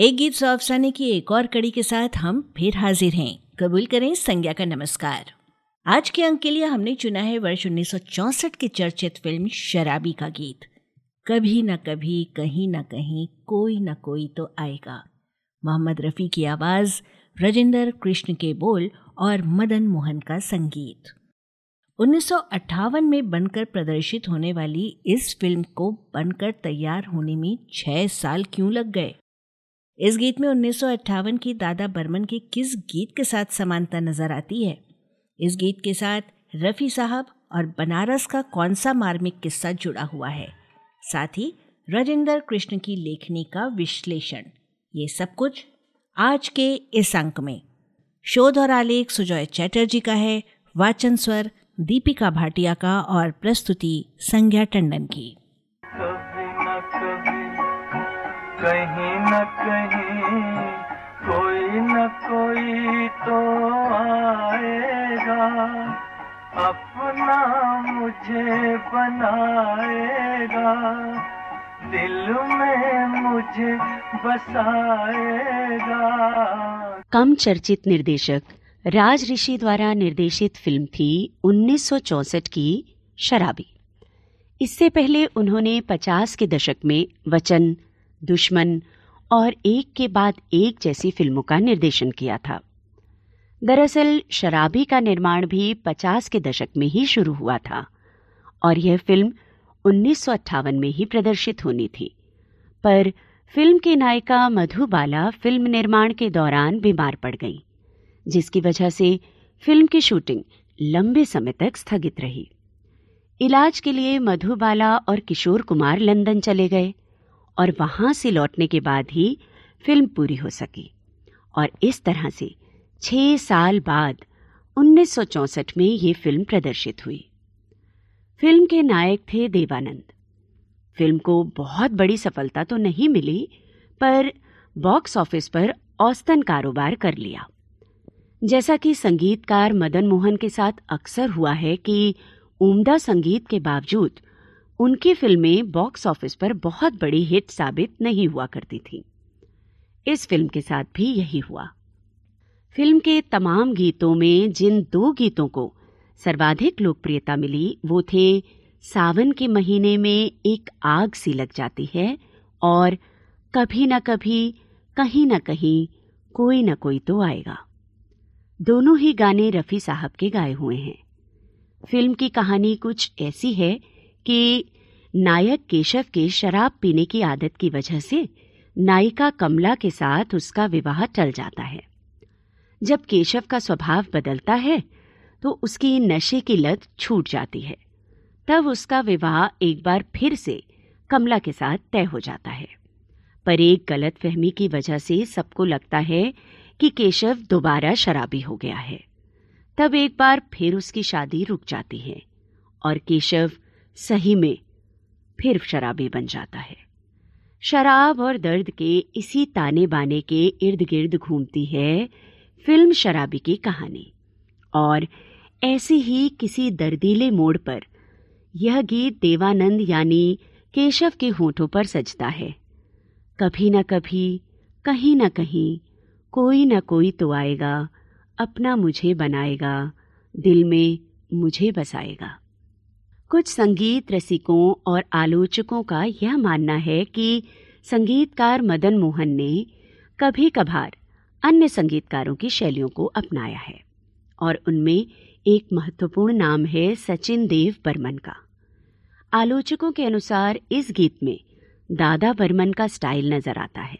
एक गीत सौ अफसाने की एक और कड़ी के साथ हम फिर हाजिर हैं। कबूल करें संज्ञा का नमस्कार। आज के अंक के लिए हमने चुना है वर्ष 1964 की चर्चित फ़िल्म शराबी का गीत। कभी न कभी, कहीं न कहीं, कोई न कोई तो आएगा। मोहम्मद रफ़ी की आवाज़, रजिंदर कृष्ण के बोल और मदन मोहन का संगीत। 1958 में बनकर प्रदर्शित होने वाली इस फ़िल्म को बनकर तैयार होने में छह साल क्यों लग गए? इस गीत में उन्नीस सौ अट्ठावन की दादा बर्मन के किस गीत के साथ समानता नज़र आती है? इस गीत के साथ रफ़ी साहब और बनारस का कौन सा मार्मिक किस्सा जुड़ा हुआ है? साथ ही राजेंद्र कृष्ण की लेखनी का विश्लेषण। ये सब कुछ आज के इस अंक में। शोध और आलेख सुजॉय चैटर्जी का है, वाचन स्वर दीपिका भाटिया का और प्रस्तुति संज्ञा टंडन की। कहीं न कहीं कोई न कोई तो आएगा। अपना मुझे बनाएगा। दिल में मुझे बसाएगा। कम चर्चित निर्देशक राज ऋषि द्वारा निर्देशित फ़िल्म थी 1964 की शराबी। इससे पहले उन्होंने 50 के दशक में वचन दुश्मन और एक के बाद एक जैसी फ़िल्मों का निर्देशन किया था। दरअसल, शराबी का निर्माण भी 50 के दशक में ही शुरू हुआ था और यह फ़िल्म उन्नीस सौ अट्ठावन में ही प्रदर्शित होनी थी। पर फ़िल्म की नायिका मधुबाला फ़िल्म निर्माण के दौरान बीमार पड़ गई, जिसकी वजह से फ़िल्म की शूटिंग लंबे समय तक स्थगित रही। इलाज के लिए मधुबाला और किशोर कुमार लंदन चले गए और वहाँ से लौटने के बाद ही फ़िल्म पूरी हो सकी। और इस तरह से छह साल बाद 1964 में ये फ़िल्म प्रदर्शित हुई। फ़िल्म के नायक थे देवानंद। फ़िल्म को बहुत बड़ी सफलता तो नहीं मिली, पर बॉक्स ऑफ़िस पर औस्तन कारोबार कर लिया। जैसा कि संगीतकार मदन मोहन के साथ अक्सर हुआ है कि उम्दा संगीत के बावजूद उनकी फ़िल्में बॉक्स ऑफ़िस पर बहुत बड़ी हिट साबित नहीं हुआ करती थीं। इस फ़िल्म के साथ भी यही हुआ। फ़िल्म के तमाम गीतों में जिन दो गीतों को सर्वाधिक लोकप्रियता मिली, वो थे सावन के महीने में एक आग सी लग जाती है और कभी न कभी, कहीं न कहीं कोई न कोई तो आएगा। दोनों ही गाने रफ़ी साहब के गाए हुए हैं। फ़िल्म की कहानी कुछ ऐसी है कि नायक केशव के शराब पीने की आदत की वजह से नायिका कमला के साथ उसका विवाह टल जाता है। जब केशव का स्वभाव बदलता है तो उसकी नशे की लत छूट जाती है। तब उसका विवाह एक बार फिर से कमला के साथ तय हो जाता है। पर एक गलत फहमी की वजह से सबको लगता है कि केशव दोबारा शराबी हो गया है। तब एक बार फिर उसकी शादी रुक जाती है और केशव सही में फिर शराबी बन जाता है। शराब और दर्द के इसी ताने बाने के इर्द गिर्द घूमती है फ़िल्म शराबी की कहानी। और ऐसे ही किसी दर्दीले मोड़ पर यह गीत देवानंद यानी केशव के होठों पर सजता है। कभी न कभी, कहीं न कहीं, कोई न कोई तो आएगा, अपना मुझे बनाएगा, दिल में मुझे बसाएगा। कुछ संगीत रसिकों और आलोचकों का यह मानना है कि संगीतकार मदन मोहन ने कभी कभार अन्य संगीतकारों की शैलियों को अपनाया है और उनमें एक महत्वपूर्ण नाम है सचिन देव बर्मन का। आलोचकों के अनुसार इस गीत में दादा बर्मन का स्टाइल नज़र आता है।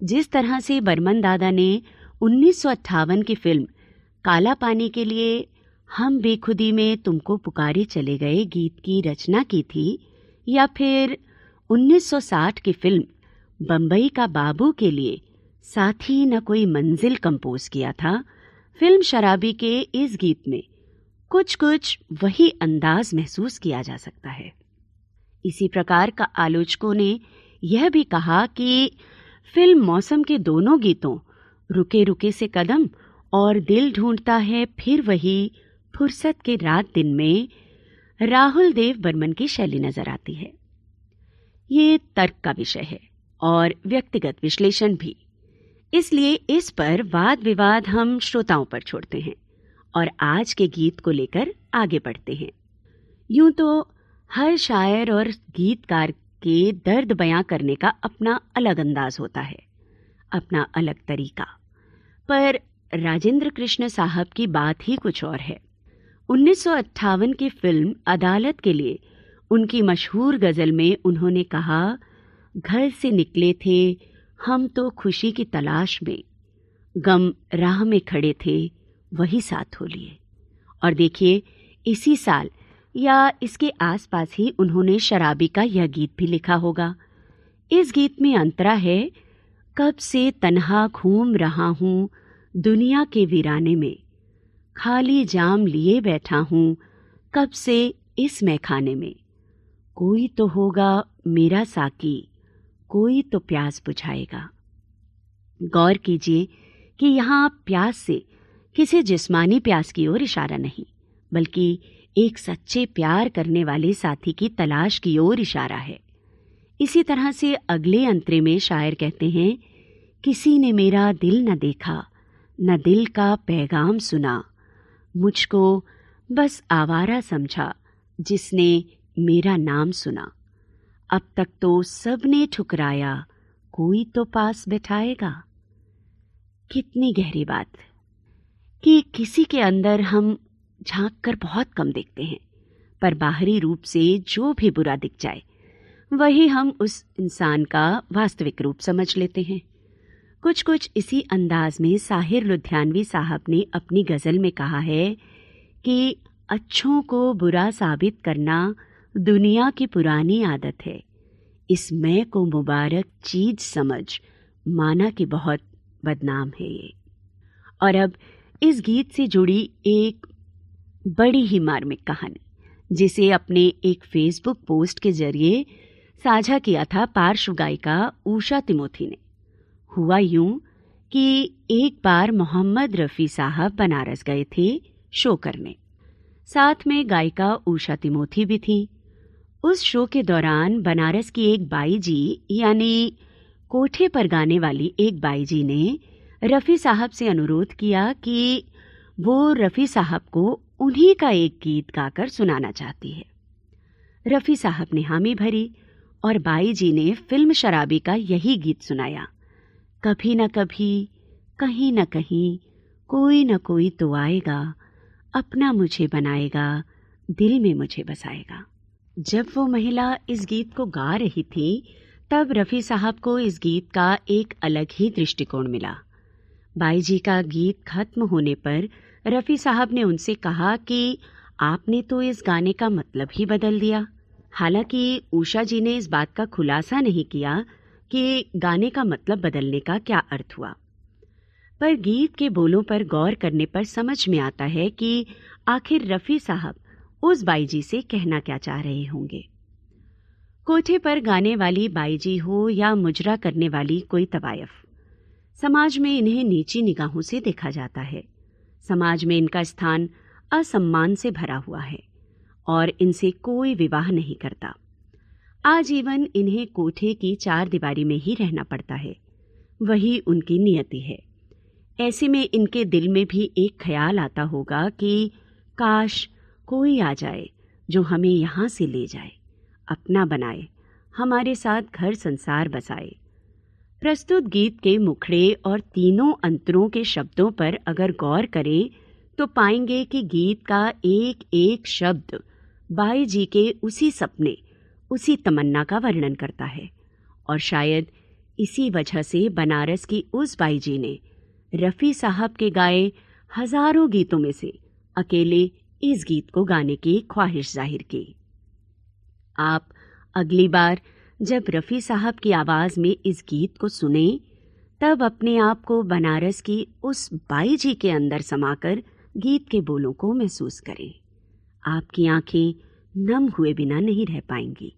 जिस तरह से बर्मन दादा ने उन्नीस सौ अट्ठावन की फ़िल्म काला पानी के लिए हम बेखुदी में तुमको पुकारे चले गए गीत की रचना की थी, या फिर 1960 की फ़िल्म बम्बई का बाबू के लिए साथी न कोई मंजिल कंपोज किया था, फ़िल्म शराबी के इस गीत में कुछ कुछ वही अंदाज महसूस किया जा सकता है। इसी प्रकार का आलोचकों ने यह भी कहा कि फ़िल्म मौसम के दोनों गीतों रुके रुके से कदम और दिल ढूंढता है फिर वही फुर्सत के रात दिन में राहुल देव बर्मन की शैली नज़र आती है। ये तर्क का विषय है और व्यक्तिगत विश्लेषण भी। इसलिए इस पर वाद विवाद हम श्रोताओं पर छोड़ते हैं और आज के गीत को लेकर आगे बढ़ते हैं। यूँ तो हर शायर और गीतकार के दर्द बयां करने का अपना अलग अंदाज होता है, अपना अलग तरीका। पर राजेंद्र कृष्ण साहब की बात ही कुछ और है। उन्नीस सौ अट्ठावन की फ़िल्म अदालत के लिए उनकी मशहूर गज़ल में उन्होंने कहा, घर से निकले थे, हम तो खुशी की तलाश में। गम राह में खड़े थे, वही साथ हो लिए। और देखिए, इसी साल या इसके आसपास ही उन्होंने शराबी का यह गीत भी लिखा होगा। इस गीत में अंतरा है, कब से तन्हा घूम रहा हूँ दुनिया के वीराने में। खाली जाम लिए बैठा हूँ, कब से इस मैखाने में। कोई तो होगा मेरा साकी, कोई तो प्यास बुझाएगा। गौर कीजिए कि यहाँ प्यास से किसी जिस्मानी प्यास की ओर इशारा नहीं, बल्कि एक सच्चे प्यार करने वाले साथी की तलाश की ओर इशारा है। इसी तरह से अगले अंतरे में शायर कहते हैं, किसी ने मेरा दिल न देखा, न दिल का पैगाम सुना। मुझको बस आवारा समझा, जिसने मेरा नाम सुना। अब तक तो सबने ठुकराया, कोई तो पास बैठाएगा। कितनी गहरी बात कि किसी के अंदर हम झाँक कर बहुत कम देखते हैं, पर बाहरी रूप से जो भी बुरा दिख जाए, वही हम उस इंसान का वास्तविक रूप समझ लेते हैं। कुछ कुछ इसी अंदाज में साहिर लुधियानवी साहब ने अपनी गज़ल में कहा है कि अच्छों को बुरा साबित करना दुनिया की पुरानी आदत है। इस मैं को मुबारक चीज़ समझ, माना कि बहुत बदनाम है ये। और अब इस गीत से जुड़ी एक बड़ी ही मार्मिक कहानी, जिसे अपने एक फेसबुक पोस्ट के ज़रिए साझा किया था पार्श्व गायिका ऊषा तिमोथी ने। हुआ यूँ कि एक बार मोहम्मद रफ़ी साहब बनारस गए थे शो करने साथ में गायिका ऊषा तिमोथी भी थी। उस शो के दौरान बनारस की एक बाई जी यानी कोठे पर गाने वाली एक बाई जी ने रफ़ी साहब से अनुरोध किया कि वो रफ़ी साहब को उन्हीं का एक गीत गाकर सुनाना चाहती है। रफ़ी साहब ने हामी भरी और बाई जी ने फ़िल्म शराबी का यही गीत सुनाया। कभी न कभी, कहीं न कहीं कोई न कोई तो आएगा, अपना मुझे बनाएगा, दिल में मुझे बसाएगा। जब वो महिला इस गीत को गा रही थी, तब रफ़ी साहब को इस गीत का एक अलग ही दृष्टिकोण मिला। बाई जी का गीत खत्म होने पर रफ़ी साहब ने उनसे कहा कि आपने तो इस गाने का मतलब ही बदल दिया। हालाँकि उषा जी ने इस बात का खुलासा नहीं किया कि गाने का मतलब बदलने का क्या अर्थ हुआ? पर गीत के बोलों पर गौर करने पर समझ में आता है कि आखिर रफ़ी साहब उस बाई जी से कहना क्या चाह रहे होंगे। कोठे पर गाने वाली बाई जी हो या मुजरा करने वाली कोई तवायफ। समाज में इन्हें नीची निगाहों से देखा जाता है। समाज में इनका स्थान असम्मान से भरा हुआ है और इनसे कोई विवाह नहीं करता। आजीवन इन्हें कोठे की चार दीवारी में ही रहना पड़ता है। वही उनकी नियति है। ऐसे में इनके दिल में भी एक ख्याल आता होगा कि, काश कोई आ जाए जो हमें यहाँ से ले जाए, अपना बनाए, हमारे साथ घर संसार बसाए। प्रस्तुत गीत के मुखड़े और तीनों अंतरों के शब्दों पर अगर गौर करें तो पाएँगे कि गीत का एक एक शब्द बाई जी के उसी सपने उसी तमन्ना का वर्णन करता है। और शायद इसी वजह से बनारस की उस बाई जी ने रफ़ी साहब के गाए हज़ारों गीतों में से अकेले इस गीत को गाने की ख्वाहिश ज़ाहिर की। आप अगली बार जब रफ़ी साहब की आवाज़ में इस गीत को सुने, तब अपने आप को बनारस की उस बाई जी के अंदर समाकर गीत के बोलों को महसूस करें। आपकी आँखें नम हुए बिना नहीं रह पाएँगी।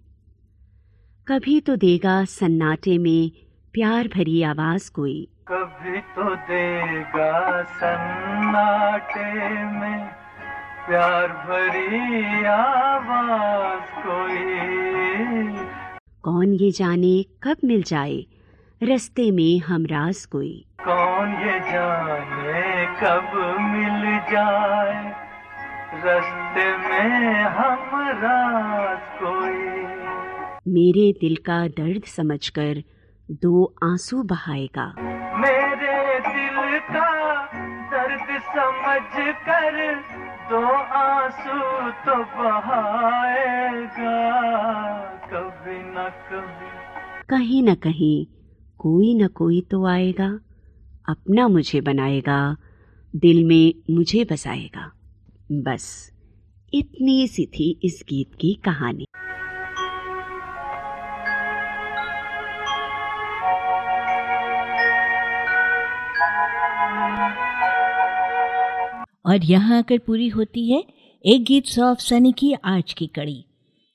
कभी तो देगा सन्नाटे में प्यार भरी आवाज़ कोई। कभी तो देगा सन्नाटे में प्यार भरी आवाज़ कोई। कौन ये जाने कब मिल जाए रस्ते में हम राज कोई। कौन ये जाने कब मिल जाए रस्ते में हम राज कोई। मेरे दिल का दर्द समझकर दो आँसू बहाएगा। मेरे दिल का दर्द समझ कर दो आँसू तो बहाएगा। कभी न कभी। कहीं न कहीं कोई न कोई तो आएगा अपना मुझे बनाएगा दिल में मुझे बसाएगा। बस इतनी सी थी इस गीत की कहानी। और यहाँ आकर पूरी होती है एक गीत सौ अफसाने की आज की कड़ी।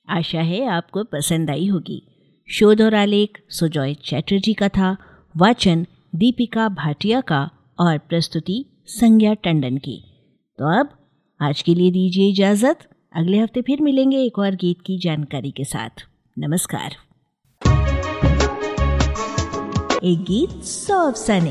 आशा है आपको पसंद आई होगी। शोध और आलेख सुजॉय चैटर्जी का था, वाचन दीपिका भाटिया का और प्रस्तुति संज्ञा टंडन की। तो अब आज के लिए दीजिए इजाज़त। अगले हफ़्ते फिर मिलेंगे एक और गीत की जानकारी के साथ। नमस्कार। एक गीत सौ अफसाने।